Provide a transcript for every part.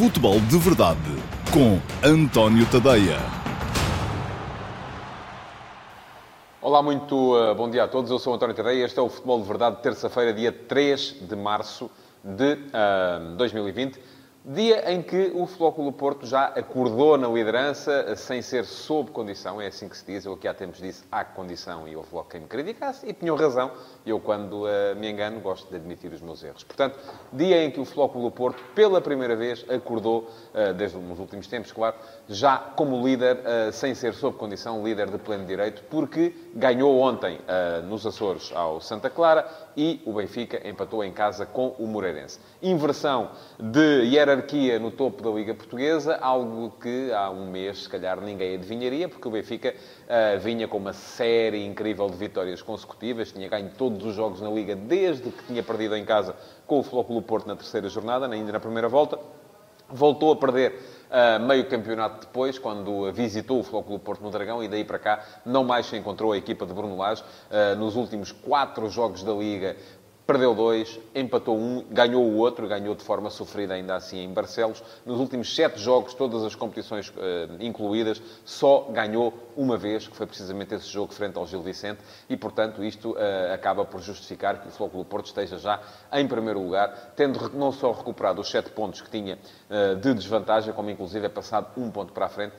Futebol de Verdade com António Tadeia. Olá, muito uh, bom dia a todos. Eu sou António Tadeia. Este é o Futebol de Verdade, terça-feira, dia 3 de março de uh, 2020. Dia em que o Flóculo Porto já acordou na liderança sem ser sob condição, é assim que se diz. Eu aqui há tempos disse há condição e houve logo quem me criticasse e tinham razão. Eu, quando uh, me engano, gosto de admitir os meus erros. Portanto, dia em que o Flóculo Porto, pela primeira vez, acordou, uh, desde os últimos tempos, claro, já como líder, uh, sem ser sob condição, líder de pleno direito, porque ganhou ontem nos Açores ao Santa Clara e o Benfica empatou em casa com o Moreirense. Inversão de hierarquia no topo da Liga Portuguesa, algo que há um mês, se calhar, ninguém adivinharia, porque o Benfica uh, vinha com uma série incrível de vitórias consecutivas, tinha ganho todos os jogos na Liga desde que tinha perdido em casa com o Flóculo Porto na terceira jornada, ainda na primeira volta. Voltou a perder uh, meio campeonato depois, quando visitou o Flóculo Porto no Dragão, e daí para cá não mais se encontrou a equipa de Bruno Lage. Uh, nos últimos quatro jogos da Liga, perdeu dois, empatou um, ganhou o outro, ganhou de forma sofrida ainda assim em Barcelos. Nos últimos sete jogos, todas as competições uh, incluídas, só ganhou uma vez, que foi precisamente esse jogo frente ao Gil Vicente, e portanto isto uh, acaba por justificar que o Flóculo Porto esteja já em primeiro lugar, tendo não só recuperado os sete pontos que tinha uh, de desvantagem, como inclusive é passado um ponto para a frente,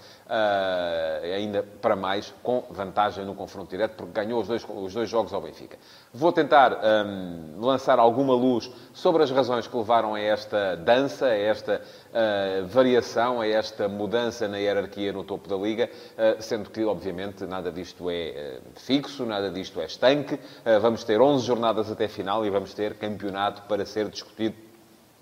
ainda para mais, com vantagem no confronto direto, porque ganhou os dois, os dois jogos ao Benfica. Vou tentar um, lançar alguma luz sobre as razões que levaram a esta dança, a esta uh, variação, a esta mudança na hierarquia no topo da Liga, uh, sendo que, obviamente, nada disto é uh, fixo, nada disto é estanque. vamos ter 11 jornadas até final e vamos ter campeonato para ser discutido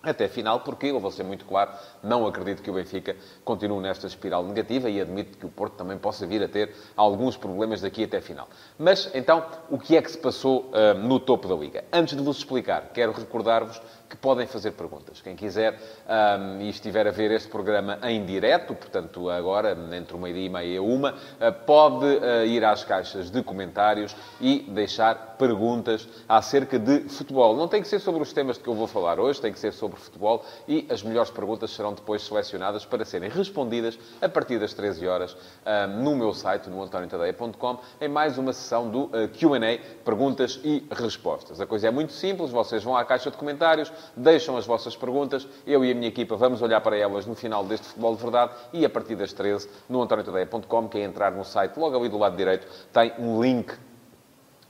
até final, porque, eu vou ser muito claro, não acredito que o Benfica continue nesta espiral negativa e admito que o Porto também possa vir a ter alguns problemas daqui até final. Mas, então, o que é que se passou uh, no topo da Liga? Antes de vos explicar, quero recordar-vos que podem fazer perguntas. Quem quiser um, e estiver a ver este programa em direto, portanto, agora, entre uma e meia e uma, uh, pode uh, ir às caixas de comentários e deixar perguntas acerca de futebol. Não tem que ser sobre os temas de que eu vou falar hoje, tem que ser sobre futebol e as melhores perguntas serão depois selecionadas para serem respondidas a partir das 13 horas um, no meu site, no antoniotadeia.com, em mais uma sessão do uh, Q&A, perguntas e respostas. A coisa é muito simples, vocês vão à caixa de comentários, deixam as vossas perguntas, eu e a minha equipa vamos olhar para elas no final deste Futebol de Verdade e a partir das 13 no antoniotadeia.com, que é entrar no site logo ali do lado direito, tem um link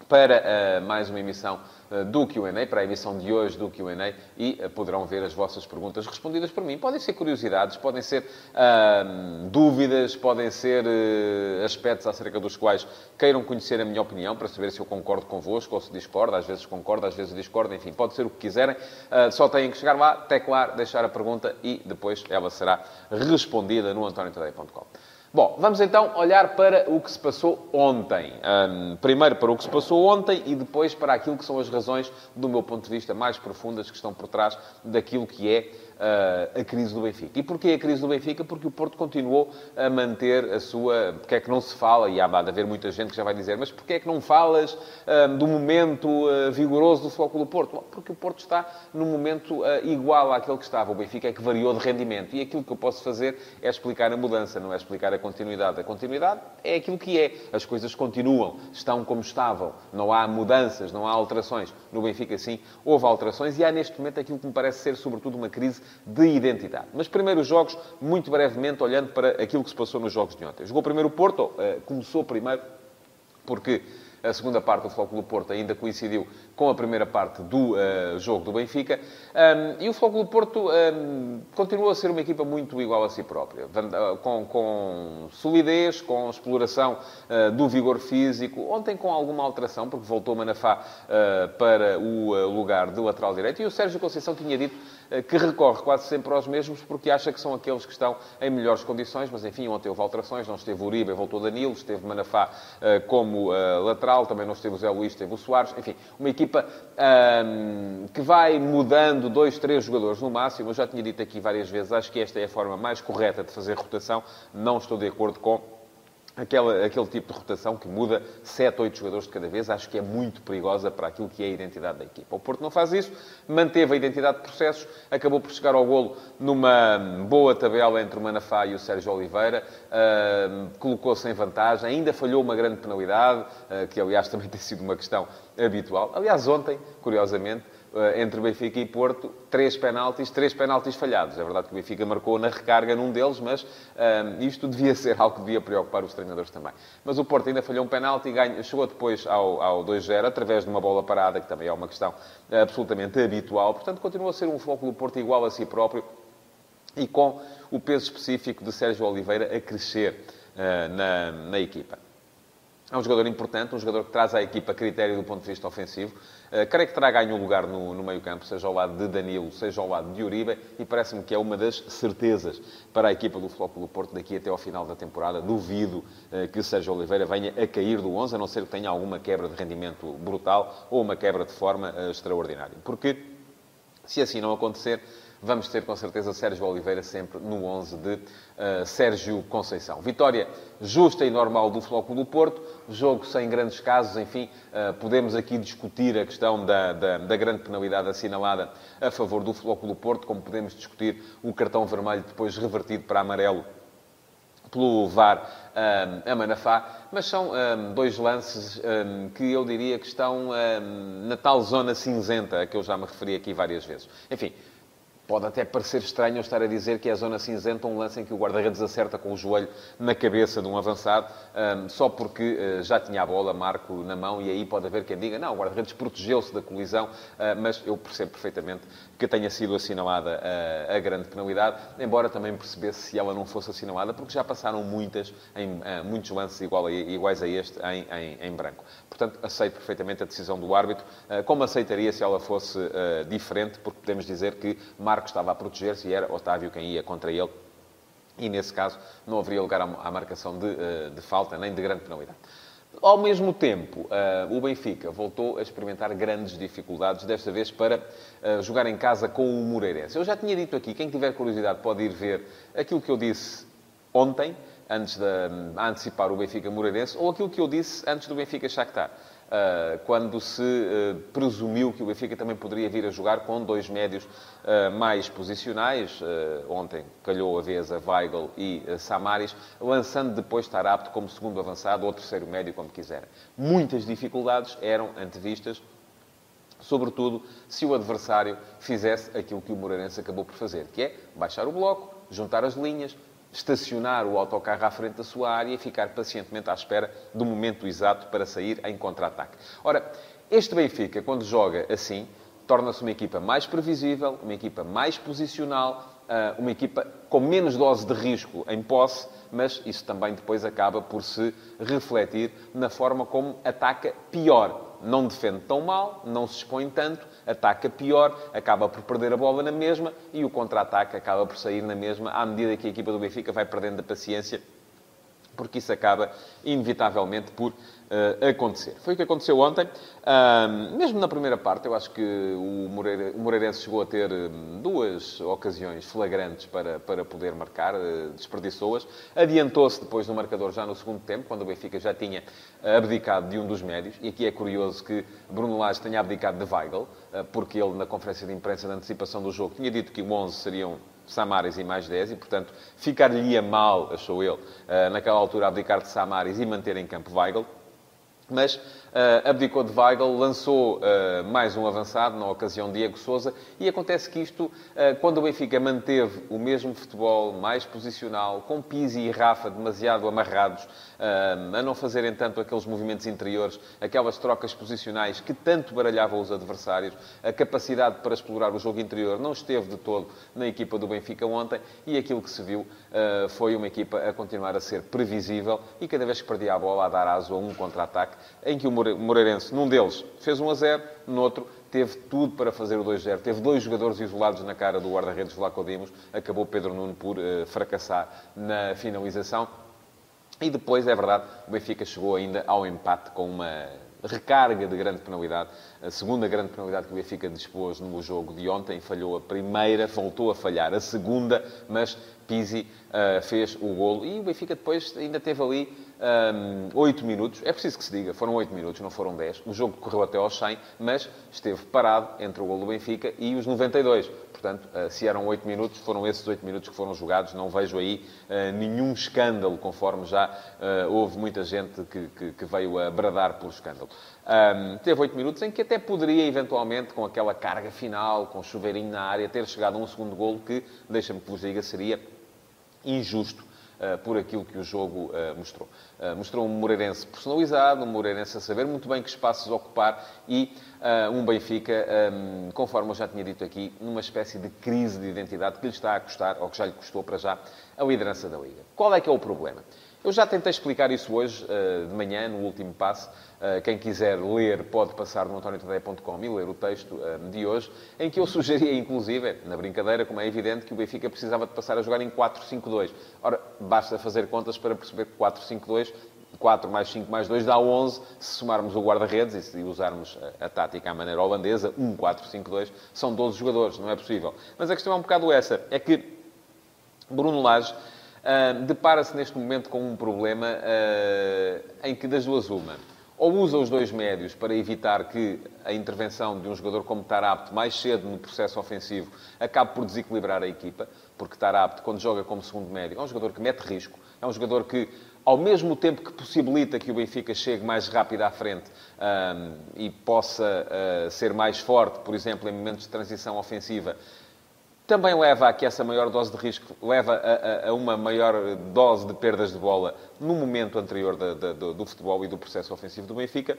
para uh, mais uma emissão do Q&A, para a emissão de hoje do Q&A, e uh, poderão ver as vossas perguntas respondidas por mim. Podem ser curiosidades, podem ser dúvidas, podem ser aspectos acerca dos quais queiram conhecer a minha opinião, para saber se eu concordo convosco ou se discordo. Às vezes concordo, às vezes discordo, enfim, pode ser o que quiserem. só têm que chegar lá, teclar, deixar a pergunta e depois ela será respondida no antoniotadeia.com. Bom, vamos então olhar para o que se passou ontem. Um, primeiro para o que se passou ontem e depois para aquilo que são as razões, do meu ponto de vista, mais profundas que estão por trás daquilo que é a crise do Benfica. E porquê a crise do Benfica? Porque o Porto continuou a manter a sua... Porque é que não se fala, e há de haver muita gente que já vai dizer, mas porquê é que não falas uh, do momento uh, vigoroso do Flóculo Porto? Bom, porque o Porto está num momento igual àquele que estava. O Benfica é que variou de rendimento. E aquilo que eu posso fazer é explicar a mudança, não é explicar a continuidade. A continuidade é aquilo que é. As coisas continuam, estão como estavam. Não há mudanças, não há alterações. No Benfica, sim, houve alterações e há neste momento aquilo que me parece ser, sobretudo, uma crise de identidade. Mas primeiro os jogos, muito brevemente, olhando para aquilo que se passou nos jogos de ontem. Jogou primeiro o Porto, eh, começou primeiro porque a segunda parte do Flóculo Porto ainda coincidiu com a primeira parte do uh, jogo do Benfica. Um, e o Flóculo Porto um, continua a ser uma equipa muito igual a si própria. Com, com solidez, com exploração uh, do vigor físico. Ontem com alguma alteração, porque voltou Manafá uh, para o lugar de lateral direito. E o Sérgio Conceição tinha dito que recorre quase sempre aos mesmos porque acha que são aqueles que estão em melhores condições. Mas, enfim, ontem houve alterações. Não esteve Uribe, voltou Danilo. Esteve Manafá como lateral. Também não esteve o Zé Luís, esteve o Soares. Enfim, uma equipa um, que vai mudando dois, três jogadores no máximo. Eu já tinha dito aqui várias vezes, acho que esta é a forma mais correta de fazer rotação. Não estou de acordo com Aquela, aquele tipo de rotação que muda 7, 8 jogadores de cada vez, acho que é muito perigosa para aquilo que é a identidade da equipa. O Porto não faz isso, manteve a identidade de processos, acabou por chegar ao golo numa boa tabela entre o Manafá e o Sérgio Oliveira, uh, colocou-se em vantagem, ainda falhou uma grande penalidade, uh, que aliás também tem sido uma questão habitual. Aliás, ontem, curiosamente, entre Benfica e Porto, três penaltis, três penaltis falhados. É verdade que o Benfica marcou na recarga num deles, mas um, eh, isto devia ser algo que devia preocupar os treinadores também. Mas o Porto ainda falhou um penalti e chegou depois ao, ao 2-0, através de uma bola parada, que também é uma questão absolutamente habitual. Portanto, continua a ser um foco do Porto igual a si próprio e com o peso específico de Sérgio Oliveira a crescer uh, na, na equipa. É um jogador importante, um jogador que traz à equipa critério do ponto de vista ofensivo. Uh, creio que terá ganho um lugar no, no meio-campo, seja ao lado de Danilo, seja ao lado de Uribe, e parece-me que é uma das certezas para a equipa do Flóculo Porto daqui até ao final da temporada. Duvido uh, que Sérgio Oliveira venha a cair do 11, a não ser que tenha alguma quebra de rendimento brutal ou uma quebra de forma uh, extraordinária. Porque, se assim não acontecer, vamos ter com certeza Sérgio Oliveira sempre no 11 de uh, Sérgio Conceição. Vitória justa e normal do Flóculo do Porto, jogo sem grandes casos, enfim, uh, podemos aqui discutir a questão da, da, da, grande penalidade assinalada a favor do Flóculo do Porto, como podemos discutir o cartão vermelho depois revertido para amarelo pelo VAR um, a Manafá, mas são um, dois lances um, que eu diria que estão na tal zona cinzenta a que eu já me referi aqui várias vezes. Enfim, Pode até parecer estranho eu estar a dizer que é a zona cinzenta um lance em que o guarda-redes acerta com o joelho na cabeça de um avançado, só porque uh, já tinha a bola, Marco, na mão, e aí pode haver quem diga, não, o guarda-redes protegeu-se da colisão, uh, mas eu percebo perfeitamente que tenha sido assinalada uh, a grande penalidade, embora também percebesse se ela não fosse assinalada, porque já passaram muitas, em, muitos lances igual a, iguais a este em, em, em, branco. Portanto, aceito perfeitamente a decisão do árbitro, como aceitaria se ela fosse diferente, porque podemos dizer que Marco estava a proteger-se e era Otávio quem ia contra ele. E, nesse caso, não haveria lugar à marcação de, eh, de falta nem de grande penalidade. Ao mesmo tempo, uh, o Benfica voltou a experimentar grandes dificuldades, desta vez para uh, jogar em casa com o Moreirense. Eu já tinha dito aqui, quem tiver curiosidade pode ir ver aquilo que eu disse ontem, antes de a antecipar o Benfica Moreirense, ou aquilo que eu disse antes do Benfica Shakhtar. Uh, quando se uh, presumiu que o Benfica também poderia vir a jogar com dois médios uh, mais posicionais. ontem calhou a vez a Weigl e a Samaris, lançando depois estar apto como segundo avançado ou terceiro médio, como quiser. Muitas dificuldades eram antevistas, sobretudo se o adversário fizesse aquilo que o Moreirense acabou por fazer, que é baixar o bloco, juntar as linhas, estacionar o autocarro à frente da sua área e ficar pacientemente à espera do momento exato para sair em contra-ataque. Ora, este Benfica, quando joga assim, torna-se uma equipa mais previsível, uma equipa mais posicional, ah, uma equipa com menos dose de risco em posse, mas isso também depois acaba por se refletir na forma como ataca pior não defende tão mal, não se expõe tanto, ataca pior, acaba por perder a bola na mesma e o contra-ataque acaba por sair na mesma à medida que a equipa do Benfica vai perdendo a paciência, porque isso acaba inevitavelmente por uh, acontecer. Foi o que aconteceu ontem. Uh, mesmo na primeira parte, eu acho que o, Moreira, o Moreirense chegou a ter hum, duas ocasiões flagrantes para, para poder marcar, uh, desperdiçou-as. Adiantou-se depois no marcador já no segundo tempo, quando o Benfica já tinha abdicado de um dos médios. E aqui é curioso que Bruno Lage tenha abdicado de Weigl, porque ele, na conferência de imprensa de antecipação do jogo, tinha dito que o 11 seriam Samaris e mais 10, e, portanto, ficar-lhe mal, achou ele, naquela altura, abdicar de Samaris e manter em campo Weigl. Mas uh, abdicou de Weigl, lançou uh, mais um avançado, na ocasião Diego Souza, e acontece que isto, uh, quando o Benfica manteve o mesmo futebol, mais posicional, com Pizzi e Rafa demasiado amarrados, a não fazerem tanto aqueles movimentos interiores, aquelas trocas posicionais que tanto baralhavam os adversários, a capacidade para explorar o jogo interior não esteve de todo na equipa do Benfica ontem, e aquilo que se viu foi uma equipa a continuar a ser previsível, e cada vez que perdia a bola a dar aso a um contra-ataque, em que o Moreirense, num deles, fez 1 a 0, no outro, teve tudo para fazer o 2-0. Teve dois jogadores isolados na cara do guarda-redes Vlaco Dimos. Acabou Pedro Nuno por uh, fracassar na finalização. E depois, é verdade, o Benfica chegou ainda ao empate com uma recarga de grande penalidade. A segunda grande penalidade que o Benfica dispôs no jogo de ontem. Falhou a primeira, voltou a falhar a segunda, mas Pizzi uh, fez o golo. E o Benfica depois ainda teve ali um, 8 minutos. É preciso que se diga, foram 8 minutos, não foram 10. O jogo correu até aos 100, mas esteve parado entre o gol do Benfica e os 92. Portanto, uh, se eram 8 minutos, foram esses 8 minutos que foram jogados. Não vejo aí uh, nenhum escândalo, conforme já uh, houve muita gente que, que, que, veio a bradar pelo escândalo. Um, teve 8 minutos em que até poderia, eventualmente, com aquela carga final, com chuveirinho na área, ter chegado a um segundo golo que, deixa-me que vos diga, seria injusto por aquilo que o jogo uh, mostrou. Uh, mostrou um Moreirense personalizado, um Moreirense a saber muito bem que espaços ocupar e um Benfica, conforme eu já tinha dito aqui, numa espécie de crise de identidade que lhe está a custar, ou que já lhe custou para já, a liderança da Liga. Qual é que é o problema? Eu já tentei explicar isso hoje, de manhã, no último passo. Quem quiser ler pode passar no antoniotadeia.com e ler o texto de hoje, em que eu sugeria, inclusive, na brincadeira, como é evidente, que o Benfica precisava de passar a jogar em 4-5-2. Ora, basta fazer contas para perceber que 4-5-2 4 mais 5 mais 2 dá 11. Se somarmos o guarda-redes e usarmos a, a, tática à maneira holandesa, 1, 4, 5, 2, são 12 jogadores, não é possível. Mas a questão é um bocado essa, é que Bruno Lage depara-se neste momento com um problema uh, em que das duas uma. Ou usa os dois médios para evitar que a intervenção de um jogador como Tarapte, mais cedo no processo ofensivo, acabe por desequilibrar a equipa, porque Tarapte, quando joga como segundo médio, é um jogador que mete risco, é um jogador que, ao mesmo tempo que possibilita que o Benfica chegue mais rápido à frente um, e possa uh, ser mais forte, por exemplo, em momentos de transição ofensiva, também leva a que essa maior dose de risco leva a, a, a uma maior dose de perdas de bola no momento anterior da, da, do, do futebol e do processo ofensivo do Benfica.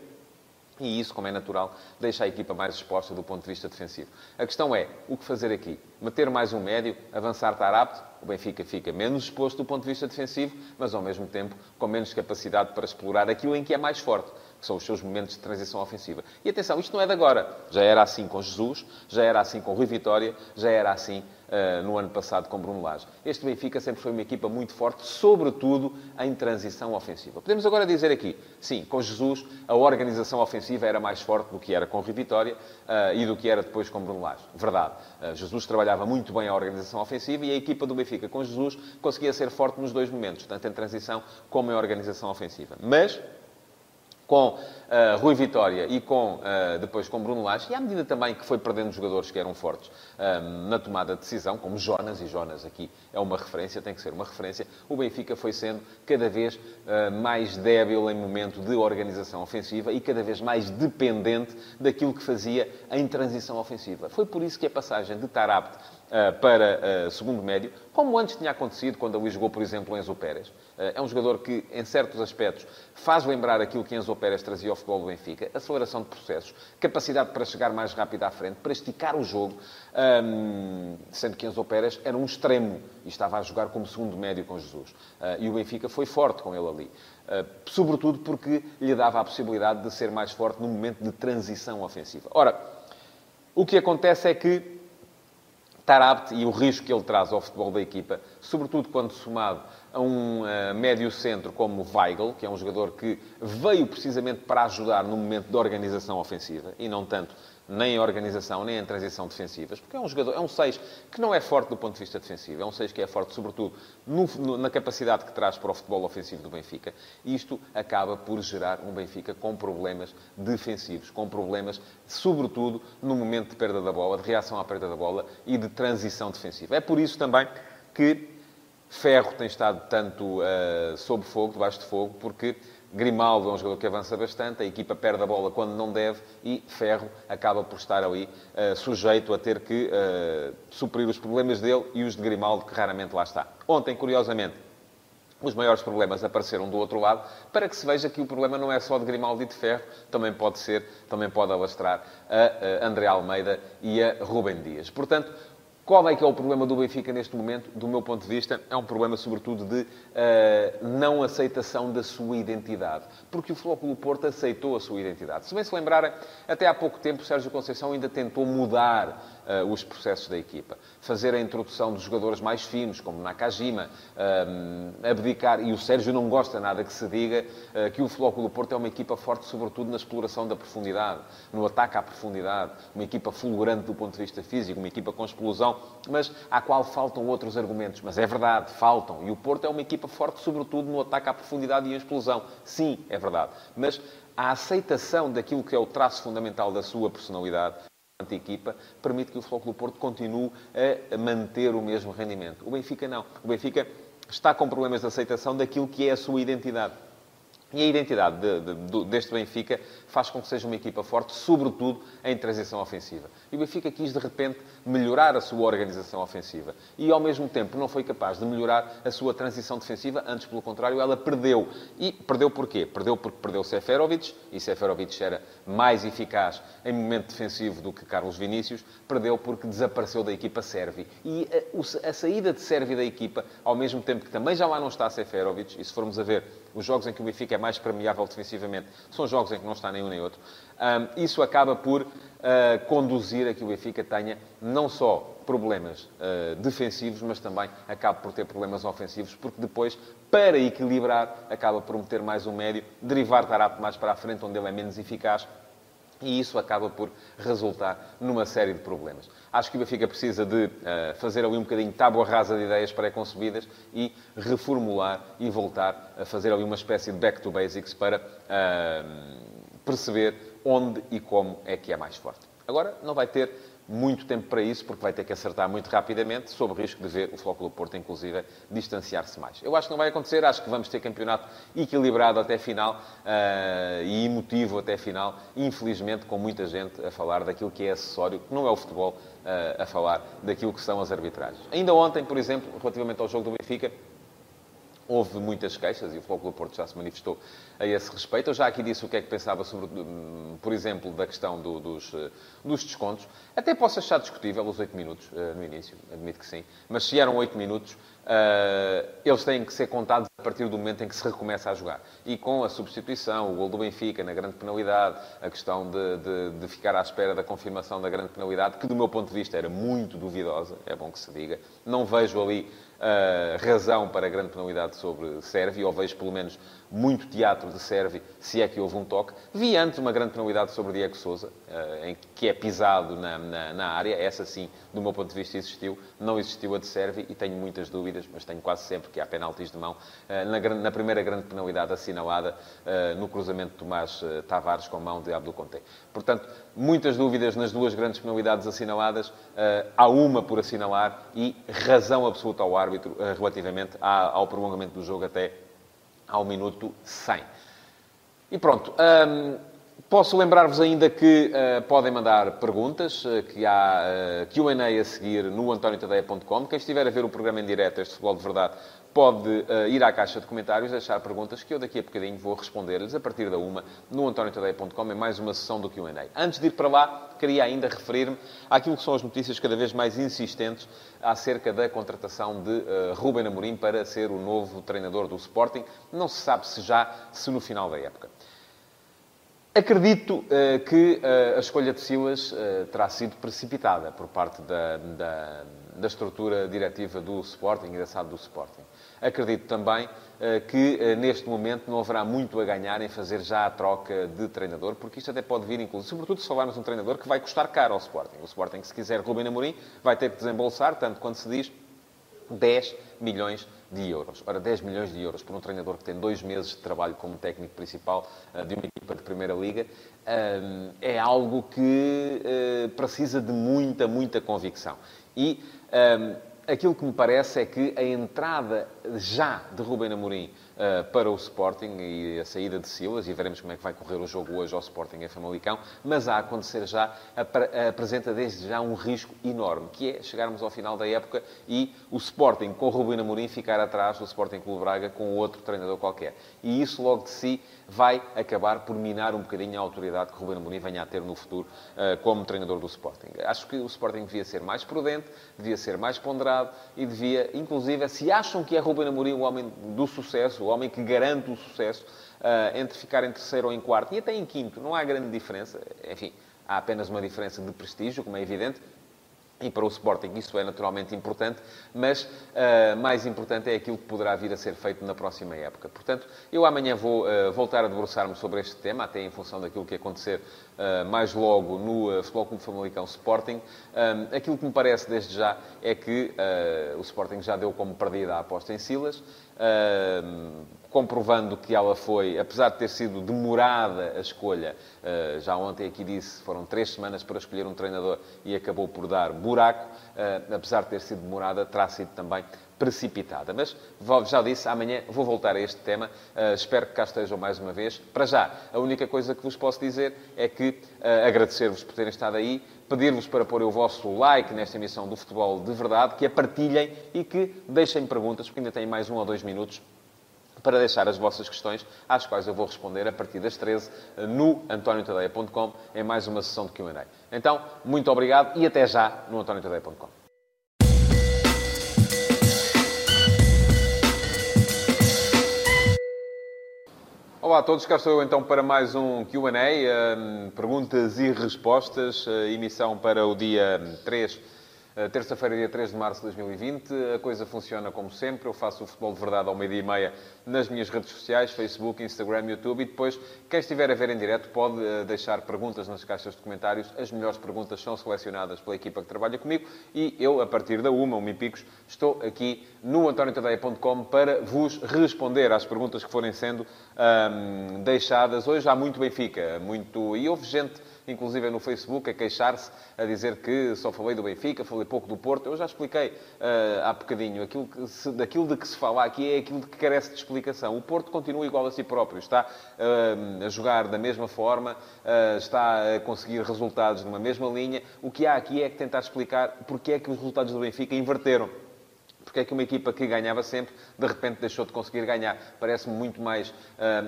E isso, como é natural, deixa a equipa mais exposta do ponto de vista defensivo. A questão é, o que fazer aqui? Meter mais um médio, avançar estar apto, o Benfica fica menos exposto do ponto de vista defensivo, mas ao mesmo tempo com menos capacidade para explorar aquilo em que é mais forte que são os seus momentos de transição ofensiva. E atenção, isto não é de agora. Já era assim com Jesus, já era assim com Rui Vitória, já era assim uh, no ano passado com Bruno Lage. Este Benfica sempre foi uma equipa muito forte, sobretudo em transição ofensiva. Podemos agora dizer aqui, sim, com Jesus a organização ofensiva era mais forte do que era com Rui Vitória uh, e do que era depois com Bruno Lage. Verdade. Uh, Jesus trabalhava muito bem a organização ofensiva e a equipa do Benfica com Jesus conseguia ser forte nos dois momentos, tanto em transição como em organização ofensiva. Mas com uh, Rui Vitória e com, uh, depois com Bruno Lage, e à medida também que foi perdendo jogadores que eram fortes uh, na tomada de decisão, como Jonas, e Jonas aqui é uma referência, tem que ser uma referência, o Benfica foi sendo cada vez mais débil em momento de organização ofensiva e cada vez mais dependente daquilo que fazia em transição ofensiva. Foi por isso que a passagem de Tarapte uh, para segundo médio, como antes tinha acontecido quando ali jogou, por exemplo, Enzo Pérez. Uh, é um jogador que, em certos aspectos, faz lembrar aquilo que Enzo Pérez trazia ao futebol do Benfica. Aceleração de processos, capacidade para chegar mais rápido à frente, para esticar o jogo, um, sendo que Enzo Pérez era um extremo e estava a jogar como segundo médio com Jesus. e o Benfica foi forte com ele ali. Uh, sobretudo porque lhe dava a possibilidade de ser mais forte no momento de transição ofensiva. Ora, o que acontece é que estar apto e o risco que ele traz ao futebol da equipa, sobretudo quando somado a um uh, médio centro como Weigl, que é um jogador que veio precisamente para ajudar no momento de organização ofensiva e não tanto nem em organização, nem em transição defensivas, porque é um jogador, é um 6 que não é forte do ponto de vista defensivo, é um 6 que é forte, sobretudo, no, no, na capacidade que traz para o futebol ofensivo do Benfica. E isto acaba por gerar um Benfica com problemas defensivos, com problemas, sobretudo, no momento de perda da bola, de reação à perda da bola e de transição defensiva. É por isso também que Ferro tem estado tanto uh, sob fogo, debaixo de fogo, porque Grimaldo é um jogador que avança bastante, a equipa perde a bola quando não deve e Ferro acaba por estar ali uh, sujeito a ter que uh, suprir os problemas dele e os de Grimaldo, que raramente lá está. Ontem, curiosamente, os maiores problemas apareceram do outro lado, para que se veja que o problema não é só de Grimaldo e de Ferro, também pode ser, também pode alastrar a, a André Almeida e a Rubem Dias. Portanto, qual é que é o problema do Benfica neste momento? Do meu ponto de vista, é um problema, sobretudo, de uh, não aceitação da sua identidade. Porque o Flóculo Porto aceitou a sua identidade. Se bem se lembrarem, até há pouco tempo, Sérgio Conceição ainda tentou mudar uh, os processos da equipa. Fazer a introdução dos jogadores mais finos, como Nakajima, uh, abdicar, e o Sérgio não gosta nada que se diga uh, que o Flóculo Porto é uma equipa forte, sobretudo na exploração da profundidade, no ataque à profundidade, uma equipa fulgurante do ponto de vista físico, uma equipa com explosão, mas à qual faltam outros argumentos. Mas é verdade, faltam. E o Porto é uma equipa forte, sobretudo no ataque à profundidade e em explosão. Sim, é verdade. Mas a aceitação daquilo que é o traço fundamental da sua personalidade, a equipa, permite que o Futebol Porto continue a manter o mesmo rendimento. O Benfica não. O Benfica está com problemas de aceitação daquilo que é a sua identidade. E a identidade de, de, deste Benfica faz com que seja uma equipa forte, sobretudo em transição ofensiva. E o Benfica quis, de repente, melhorar a sua organização ofensiva. E, ao mesmo tempo, não foi capaz de melhorar a sua transição defensiva. Antes, pelo contrário, ela perdeu. E perdeu porquê? Perdeu porque perdeu Seferovic, e Seferovic era mais eficaz em momento defensivo do que Carlos Vinícius. Perdeu porque desapareceu da equipa Servi. E a, a saída de Servi da equipa, ao mesmo tempo que também já lá não está Seferovic, e se formos a ver os jogos em que o Benfica é mais permeável defensivamente são jogos em que não está nenhum nem outro. Um, isso acaba por conduzir a que o Benfica tenha não só problemas uh, defensivos, mas também acaba por ter problemas ofensivos, porque depois, para equilibrar, acaba por meter mais um médio, derivar Tarap mais para a frente, onde ele é menos eficaz, e isso acaba por resultar numa série de problemas. Acho que o Benfica precisa de uh, fazer ali um bocadinho tábua rasa de ideias pré-concebidas e reformular e voltar a fazer ali uma espécie de back to basics para uh, perceber onde e como é que é mais forte. Agora, não vai ter muito tempo para isso, porque vai ter que acertar muito rapidamente, sob o risco de ver o Flóculo Porto, inclusive, distanciar-se mais. Eu acho que não vai acontecer, acho que vamos ter campeonato equilibrado até final uh, e emotivo até final, infelizmente, com muita gente a falar daquilo que é acessório, que não é o futebol, uh, a falar daquilo que são as arbitragens. Ainda ontem, por exemplo, relativamente ao jogo do Benfica, houve muitas queixas e o Futebol Porto já se manifestou a esse respeito. Eu já aqui disse o que é que pensava sobre, hum, por exemplo, da questão do, dos, eh, dos descontos. Até posso achar discutível os 8 minutos uh, no início, admito que sim. Mas se eram 8 minutos, uh, eles têm que ser contados a partir do momento em que se recomeça a jogar. E com a substituição, o gol do Benfica na grande penalidade, a questão de, de, de ficar à espera da confirmação da grande penalidade, que do meu ponto de vista era muito duvidosa, é bom que se diga. Não vejo ali razão para a grande penalidade sobre Sérvia, ou vejo pelo menos muito teatro de Sérvia, se é que houve um toque. Vi antes uma grande penalidade sobre Diego Souza, uh, em que é pisado na, na, na, área. Essa sim, do meu ponto de vista, existiu. Não existiu a de Sérvia e tenho muitas dúvidas, mas tenho quase sempre que há penaltis de mão. Uh, na, na, primeira grande penalidade assinalada, no cruzamento de Tomás Tavares com mão de Abdul Conte. Portanto, muitas dúvidas nas duas grandes penalidades assinaladas. há uma por assinalar e razão absoluta ao árbitro eh, relativamente ao prolongamento do jogo até ao minuto 100. E pronto. Um, posso lembrar-vos ainda que uh, podem mandar perguntas, uh, que há uh, Q&A a seguir no antoniotadeia.com. Quem estiver a ver o programa em direto, este Futebol de Verdade, pode uh, ir à caixa de comentários, deixar perguntas que eu daqui a bocadinho vou responder-lhes a partir da uma no antoniotadeia.com. É mais uma sessão do Q&A. Antes de ir para lá, queria ainda referir-me àquilo que são as notícias cada vez mais insistentes acerca da contratação de uh, Ruben Amorim para ser o novo treinador do Sporting. Não se sabe se já, se no final da época. Acredito uh, que uh, a escolha de Silas uh, terá sido precipitada por parte da, da, da, estrutura diretiva do Sporting e da SAD do Sporting. Acredito também que neste momento não haverá muito a ganhar em fazer já a troca de treinador, porque isto até pode vir, inclusive, sobretudo se falarmos de um treinador que vai custar caro ao Sporting. O Sporting, se quiser Rubem Amorim, vai ter que desembolsar, tanto quanto se diz, 10 milhões de euros. Ora, 10 milhões de euros por um treinador que tem dois meses de trabalho como técnico principal uh, de uma equipa de Primeira Liga é algo que precisa de muita, muita convicção. E aquilo que me parece é que a entrada já de Rubem Amorim uh, para o Sporting e a saída de Silas, e veremos como é que vai correr o jogo hoje ao Sporting em Famalicão, mas a acontecer já, apresenta desde já um risco enorme, que é chegarmos ao final da época e o Sporting com Rubem Amorim ficar atrás do Sporting Clube Braga com outro treinador qualquer. E isso logo de si vai acabar por minar um bocadinho a autoridade que Ruben Amorim venha a ter no futuro uh, como treinador do Sporting. Acho que o Sporting devia ser mais prudente, devia ser mais ponderado e devia, inclusive, se acham que é Ruben Amorim o homem do sucesso, o homem que garante o sucesso, uh, entre ficar em terceiro ou em quarto e até em quinto, não há grande diferença. Enfim, há apenas uma diferença de prestígio, como é evidente, e para o Sporting isso é naturalmente importante, mas uh, mais importante é aquilo que poderá vir a ser feito na próxima época. Portanto, eu amanhã vou uh, voltar a debruçar-me sobre este tema, até em função daquilo que acontecer uh, mais logo no Futebol Clube Famalicão Sporting. Um, aquilo que me parece desde já é que o Sporting já deu como perdida a aposta em Silas comprovando que ela foi, apesar de ter sido demorada a escolha, eh, já ontem aqui disse, foram três semanas para escolher um treinador e acabou por dar buraco, eh, apesar de ter sido demorada, terá sido também precipitada. Mas, já disse, amanhã vou voltar a este tema. Uh, espero que cá estejam mais uma vez. Para já, a única coisa que vos posso dizer é que uh, agradecer-vos por terem estado aí, pedir-vos para pôr o vosso like nesta emissão do Futebol de Verdade, que a partilhem e que deixem perguntas, porque ainda têm mais um ou dois minutos para deixar as vossas questões, às quais eu vou responder a partir das 13 no antoniotadeia.com, em mais uma sessão de Q&A. Então, muito obrigado e até já no antoniotadeia.com. Olá a todos, cá estou eu então para mais um Q&A, um, perguntas e respostas, uh, emissão para o dia 3 eh, terça-feira, dia 3 de março de 2020. A coisa funciona como sempre. Eu faço o Futebol de Verdade ao meio-dia e meia nas minhas redes sociais, Facebook, Instagram, YouTube. E depois, quem estiver a ver em direto pode eh, deixar perguntas nas caixas de comentários. As melhores perguntas são selecionadas pela equipa que trabalha comigo. E eu, a partir da uma, uma e picos, estou aqui no antoniotadeia.com para vos responder às perguntas que forem sendo deixadas. Hoje há muito Benfica, muito... E houve gente inclusive no Facebook, a queixar-se, a dizer que só falei do Benfica, falei pouco do Porto. Eu já expliquei uh, há bocadinho. Aquilo, que se, daquilo de que se fala aqui é aquilo que carece de explicação. O Porto continua igual a si próprio. Está uh, a jogar da mesma forma, uh, está a conseguir resultados numa mesma linha. O que há aqui é que tentar explicar porque é que os resultados do Benfica inverteram porque é que uma equipa que ganhava sempre, de repente deixou de conseguir ganhar. Parece-me muito mais uh,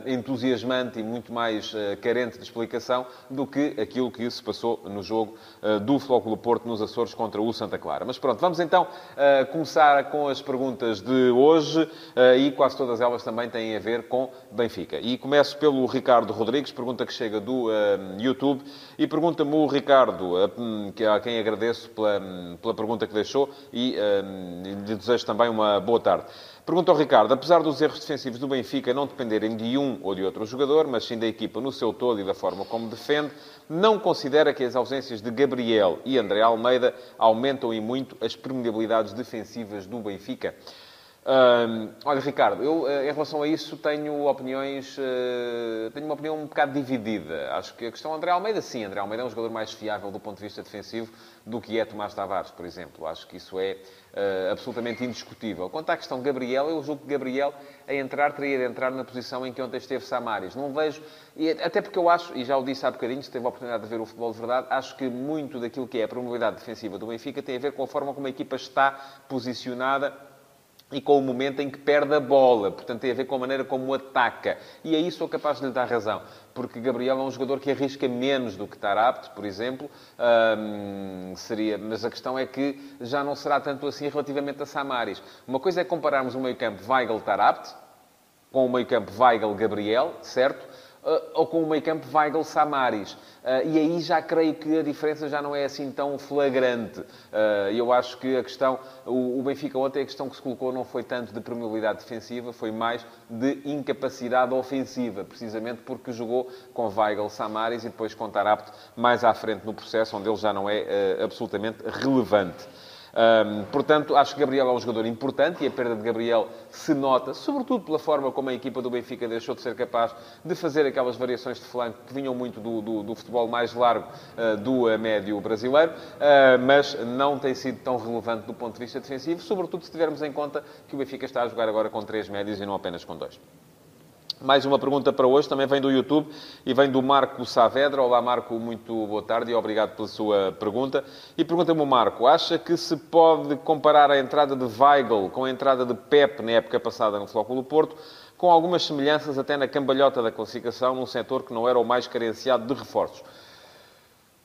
entusiasmante e muito mais uh, carente de explicação do que aquilo que se passou no jogo uh, do Flóculo Porto nos Açores contra o Santa Clara. Mas pronto, vamos então começar com as perguntas de hoje e quase todas elas também têm a ver com Benfica. E começo pelo Ricardo Rodrigues, pergunta que chega do YouTube, e pergunta-me o Ricardo, a quem agradeço pela, pela pergunta que deixou, e lhe desejo também uma boa tarde. Pergunta ao Ricardo, apesar dos erros defensivos do Benfica não dependerem de um ou de outro jogador, mas sim da equipa no seu todo e da forma como defende, não considera que as ausências de Gabriel e André Almeida aumentam e muito as permeabilidades defensivas do Benfica? olha, Ricardo, eu eh, em relação a isso tenho opiniões, uh, tenho uma opinião um bocado dividida. Acho que a questão André Almeida, sim, André Almeida é um jogador mais fiável do ponto de vista defensivo do que é Tomás Tavares, por exemplo. Acho que isso é uh, absolutamente indiscutível. Quanto à questão Gabriel, eu julgo que Gabriel, a entrar, teria de entrar na posição em que ontem esteve Samaris. Não vejo, e até porque eu acho, e já o disse há bocadinho, se teve a oportunidade de ver o futebol de verdade, acho que muito daquilo que é a probabilidade defensiva do Benfica tem a ver com a forma como a equipa está posicionada e com o momento em que perde a bola. Portanto, tem a ver com a maneira como ataca. E aí sou capaz de lhe dar razão. Porque Gabriel é um jogador que arrisca menos do que Tarapte, por exemplo. seria... Mas a questão é que já não será tanto assim relativamente a Samaris. Uma coisa é compararmos o meio-campo Weigl-Tarapte com o meio-campo Weigl-Gabriel, certo? Uh, ou com o meio campo Weigl-Samaris. Uh, e aí já creio que a diferença já não é assim tão flagrante. Uh, eu acho que a questão, o, Benfica ontem, a questão que se colocou não foi tanto de permeabilidade defensiva, foi mais de incapacidade ofensiva, precisamente porque jogou com Weigl-Samaris e depois com Tarapte mais à frente no processo, onde ele já não é absolutamente relevante. Um, portanto, acho que Gabriel é um jogador importante e a perda de Gabriel se nota, sobretudo pela forma como a equipa do Benfica deixou de ser capaz de fazer aquelas variações de flanco que vinham muito do, do, do futebol mais largo uh, do uh, médio brasileiro, uh, mas não tem sido tão relevante do ponto de vista defensivo, sobretudo se tivermos em conta que o Benfica está a jogar agora com três médios e não apenas com dois. Mais uma pergunta para hoje, também vem do YouTube e vem do Marco Saavedra. Olá, Marco, muito boa tarde e obrigado pela sua pergunta. E pergunta-me o Marco, acha que se pode comparar a entrada de Weigl com a entrada de Pep na época passada no Flóculo Porto, com algumas semelhanças até na cambalhota da classificação, num setor que não era o mais carenciado de reforços?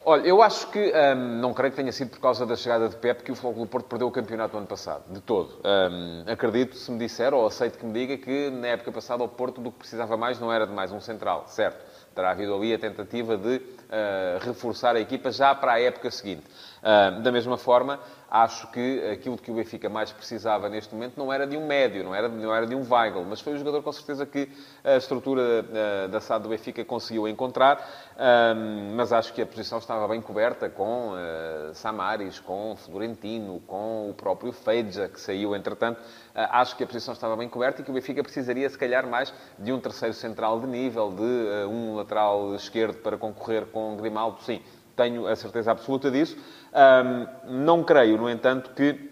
Olha, eu acho que, hum, não creio que tenha sido por causa da chegada de Pep que o Futebol Porto perdeu o campeonato no ano passado, de todo. Hum, acredito, se me disser, ou aceito que me diga, que na época passada o Porto do que precisava mais não era de mais um central, certo? Terá havido ali a tentativa de uh, reforçar a equipa já para a época seguinte. Uh, da mesma forma, acho que aquilo que o Benfica mais precisava neste momento não era de um médio, não era, não era de um Weigl, mas foi o jogador com certeza que a estrutura uh, da SAD do Benfica conseguiu encontrar, uh, mas acho que a posição estava bem coberta com uh, Samaris, com Florentino, com o próprio Feija, que saiu entretanto. acho que a posição estava bem coberta e que o Benfica precisaria, se calhar, mais de um terceiro central de nível, de um lateral esquerdo para concorrer com Grimaldo, sim tenho a certeza absoluta disso. Um, não creio, no entanto, que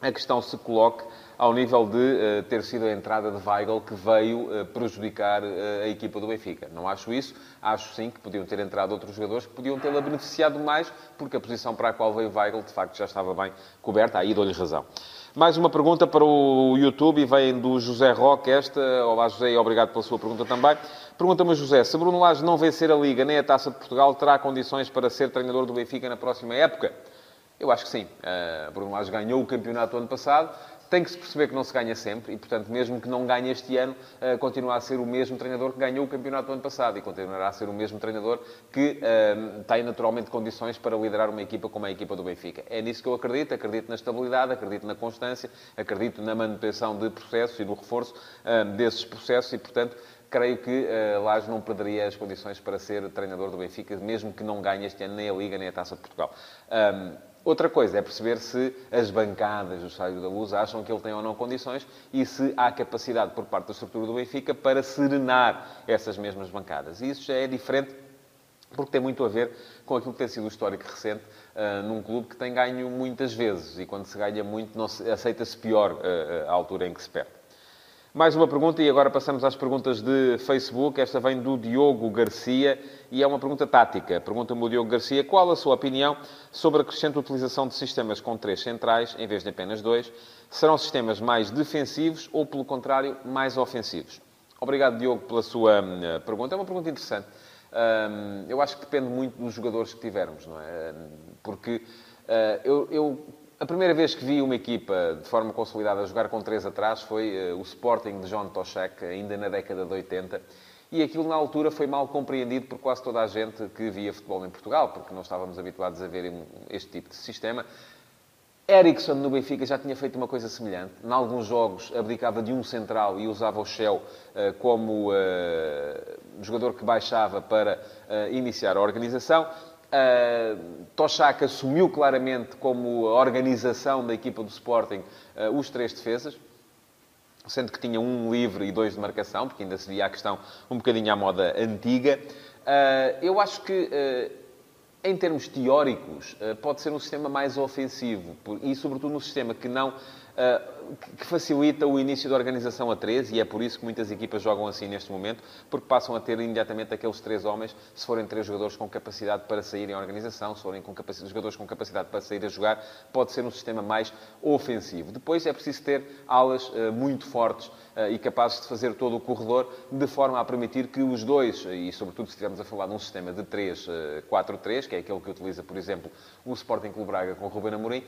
a questão se coloque ao nível de uh, ter sido a entrada de Weigl que veio uh, prejudicar uh, a equipa do Benfica. Não acho isso. Acho sim que podiam ter entrado outros jogadores que podiam tê-la beneficiado mais, porque a posição para a qual veio Weigl, de facto, já estava bem coberta. Aí dou-lhe razão. Mais uma pergunta para o YouTube e vem do José Roque. Esta, olá José, e obrigado pela sua pergunta também. Pergunta-me José, se Bruno Lage não vencer a Liga nem a Taça de Portugal, terá condições para ser treinador do Benfica na próxima época? Eu acho que sim. Uh, Bruno Lage ganhou o campeonato ano passado, tem que se perceber que não se ganha sempre e, portanto, mesmo que não ganhe este ano, uh, continua a ser o mesmo treinador que ganhou o campeonato do ano passado e continuará a ser o mesmo treinador que uh, tem naturalmente condições para liderar uma equipa como a equipa do Benfica. É nisso que eu acredito. Acredito na estabilidade, acredito na constância, acredito na manutenção de processos e no reforço uh, desses processos e, portanto, creio que uh, não perderia as condições para ser treinador do Benfica, mesmo que não ganhe este ano nem a Liga nem a Taça de Portugal. Um, Outra coisa é perceber se as bancadas do Estádio da Luz acham que ele tem ou não condições e se há capacidade por parte da estrutura do Benfica para serenar essas mesmas bancadas. E isso já é diferente porque tem muito a ver com aquilo que tem sido o histórico recente uh, num clube que tem ganho muitas vezes e quando se ganha muito aceita-se pior uh, a altura em que se perde. Mais uma pergunta e agora passamos às perguntas de Facebook. Esta vem do Diogo Garcia e é uma pergunta tática. Pergunta-me o Diogo Garcia qual a sua opinião sobre a crescente utilização de sistemas com três centrais em vez de apenas dois. Serão sistemas mais defensivos ou, pelo contrário, mais ofensivos? Obrigado, Diogo, pela sua hum, pergunta. É uma pergunta interessante. Hum, eu acho que depende muito dos jogadores que tivermos, não é? Porque uh, eu, eu a primeira vez que vi uma equipa de forma consolidada jogar com três atrás foi uh, o Sporting de John Toshek, ainda na década de 80. E aquilo, na altura, foi mal compreendido por quase toda a gente que via futebol em Portugal, porque não estávamos habituados a ver este tipo de sistema. Ericsson, no Benfica, já tinha feito uma coisa semelhante. Em alguns jogos, abdicava de um central e usava o Shell uh, como uh, jogador que baixava para iniciar a organização. Uh, assumiu claramente como organização da equipa do Sporting uh, os três defesas, sendo que tinha um livre e dois de marcação, porque ainda se via a questão um bocadinho à moda antiga. Uh, eu acho que, em termos teóricos, pode ser um sistema mais ofensivo, e sobretudo um sistema que não que facilita o início da organização a três, e é por isso que muitas equipas jogam assim neste momento, porque passam a ter imediatamente aqueles três homens, se forem três jogadores com capacidade para sair em organização, se forem com jogadores com capacidade para sair a jogar, pode ser um sistema mais ofensivo. Depois é preciso ter alas uh, muito fortes uh, e capazes de fazer todo o corredor, de forma a permitir que os dois, e sobretudo se estivermos a falar de um sistema de 3-4-3, que é aquele que utiliza, por exemplo, o Sporting Clube Braga com o Ruben Amorim,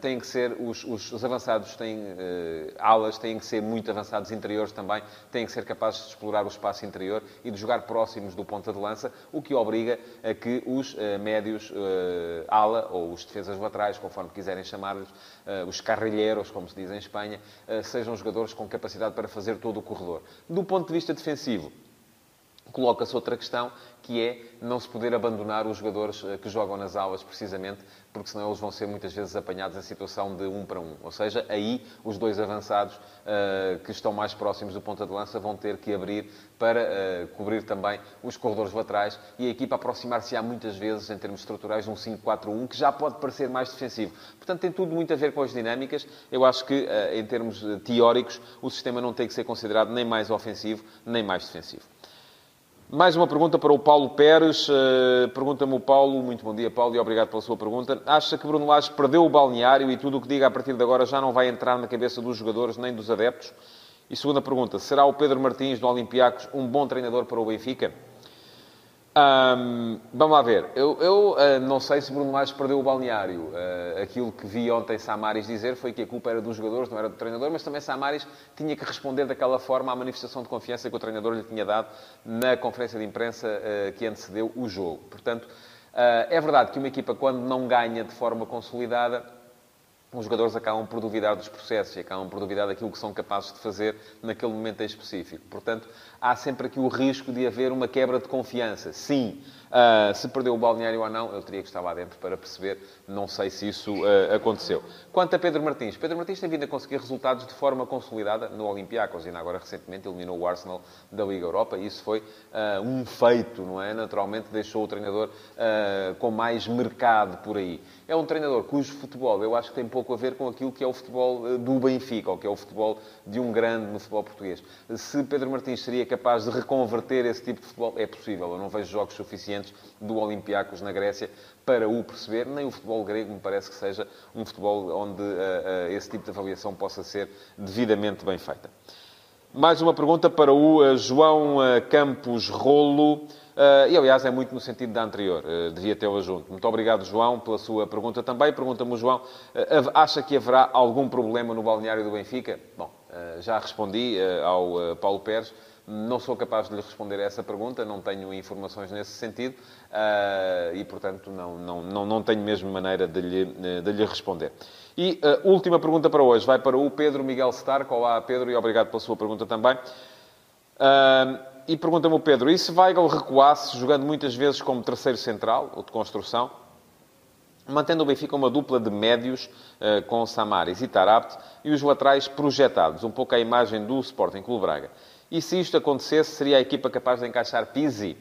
têm que ser os, os, os avançados têm uh, alas, têm que ser muito avançados interiores também, têm que ser capazes de explorar o espaço interior e de jogar próximos do ponta de lança, o que obriga a que os uh, médios uh, ala, ou os defesas laterais, conforme quiserem chamar-lhes, os carrilheiros, como se diz em Espanha, sejam jogadores com capacidade para fazer todo o corredor. Do ponto de vista defensivo, coloca-se outra questão, que é não se poder abandonar os jogadores que jogam nas aulas, precisamente porque senão eles vão ser muitas vezes apanhados em situação de um para um. Ou seja, aí os dois avançados uh, que estão mais próximos do ponta de lança vão ter que abrir para uh, cobrir também os corredores laterais e a equipa aproximar-se-á muitas vezes, em termos estruturais, de um 5-4-1, que já pode parecer mais defensivo. Portanto, tem tudo muito a ver com as dinâmicas. Eu acho que, uh, em termos teóricos, o sistema não tem que ser considerado nem mais ofensivo, nem mais defensivo. Mais uma pergunta para o Paulo Pérez. Uh, Pergunta-me o Paulo, muito bom dia, Paulo, e obrigado pela sua pergunta. Acha que Bruno Lage perdeu o balneário e tudo o que diga a partir de agora já não vai entrar na cabeça dos jogadores nem dos adeptos? E segunda pergunta, será o Pedro Martins do Olympiacos um bom treinador para o Benfica? Um, vamos lá ver. Eu, eu uh, não sei se Bruno Lage perdeu o balneário. Uh, aquilo que vi ontem Samaris dizer foi que a culpa era dos jogadores, não era do treinador, mas também Samaris tinha que responder daquela forma à manifestação de confiança que o treinador lhe tinha dado na conferência de imprensa uh, que antecedeu o jogo. Portanto, é verdade que uma equipa, quando não ganha de forma consolidada, os jogadores acabam por duvidar dos processos e acabam por duvidar daquilo que são capazes de fazer naquele momento em específico. Portanto, há sempre aqui o risco de haver uma quebra de confiança. Sim, uh, se perdeu o balneário ou não, eu teria que estar lá dentro para perceber. Não sei se isso uh, aconteceu. Quanto a Pedro Martins, Pedro Martins tem vindo a conseguir resultados de forma consolidada no Olympiacos. Ainda agora, recentemente, eliminou o Arsenal da Liga Europa e isso foi uh, um feito, não é? Naturalmente, deixou o treinador com mais mercado por aí. É um treinador cujo futebol eu acho que tem pouco a ver com aquilo que é o futebol do Benfica, ou que é o futebol de um grande no futebol português. Se Pedro Martins seria capaz de reconverter esse tipo de futebol? É possível. Eu não vejo jogos suficientes do Olympiacos na Grécia para o perceber. Nem o futebol grego me parece que seja um futebol onde uh, uh, esse tipo de avaliação possa ser devidamente bem feita. Mais uma pergunta para o uh, João Campos Rolo. e, aliás, é muito no sentido da anterior. devia tê-la junto. Muito obrigado, João, pela sua pergunta também. Pergunta-me João, acha que haverá algum problema no balneário do Benfica? Bom, já respondi ao Paulo Pérez. Não sou capaz de lhe responder a essa pergunta, não tenho informações nesse sentido uh, e, portanto, não, não, não, não tenho mesmo maneira de lhe, de lhe responder. E uh, última pergunta para hoje vai para o Pedro Miguel Stark. Olá, Pedro, e obrigado pela sua pergunta também. Uh, e pergunta-me o Pedro, e se Weigl recuasse, jogando muitas vezes como terceiro central, ou de construção, mantendo o Benfica uma dupla de médios uh, com Samaris e Tarabt e os laterais projetados, um pouco a imagem do Sporting Clube Braga. E se isto acontecesse, seria a equipa capaz de encaixar Pizzi?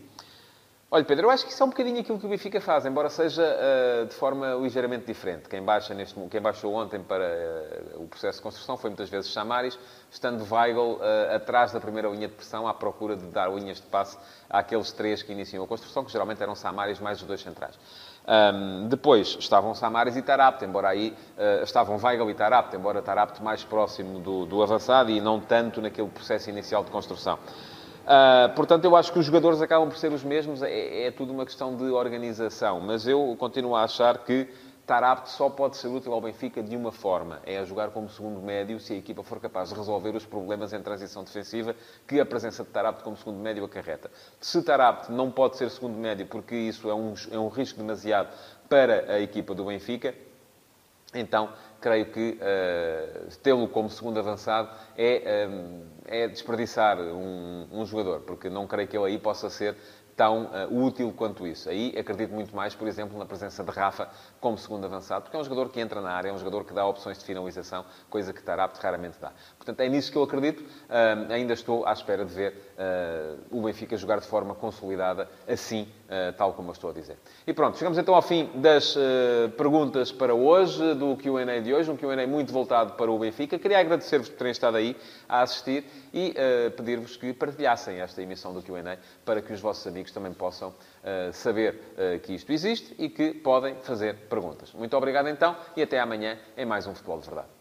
Olha, Pedro, eu acho que isso é um bocadinho aquilo que o Benfica faz, embora seja uh, de forma ligeiramente diferente. Quem, baixa neste, quem baixou ontem para uh, o processo de construção foi muitas vezes Chamaris, estando Weigl uh, atrás da primeira linha de pressão, à procura de dar linhas de passe àqueles três que iniciam a construção, que geralmente eram Samaris mais os dois centrais. Um, depois estavam Samaris e Tarapte, embora aí uh, estavam Weigl e Tarapte, embora Tarapte mais próximo do, do, avançado e não tanto naquele processo inicial de construção. Uh, portanto, eu acho que os jogadores acabam por ser os mesmos, é, é tudo uma questão de organização, mas eu continuo a achar que Tarapte só pode ser útil ao Benfica de uma forma, é a jogar como segundo médio se a equipa for capaz de resolver os problemas em transição defensiva que a presença de Tarapte como segundo médio acarreta. Se Tarapte não pode ser segundo médio porque isso é um, é um risco demasiado para a equipa do Benfica, então creio que uh, tê-lo como segundo avançado é, um, eh, é desperdiçar um, um, jogador, porque não creio que ele aí possa ser tão uh, útil quanto isso. Aí acredito muito mais, por exemplo, na presença de Rafa como segundo avançado, porque é um jogador que entra na área, é um jogador que dá opções de finalização, coisa que Tarapte raramente dá. Portanto, é nisso que eu acredito. Uh, ainda estou à espera de ver o Benfica jogar de forma consolidada, assim, tal como eu estou a dizer. E pronto, chegamos então ao fim das perguntas para hoje, do Q&A de hoje, um Q&A muito voltado para o Benfica. Queria agradecer-vos por terem estado aí a assistir e pedir-vos que partilhassem esta emissão do Q&A para que os vossos amigos também possam saber que isto existe e que podem fazer perguntas. Muito obrigado então e até amanhã em mais um Futebol de Verdade.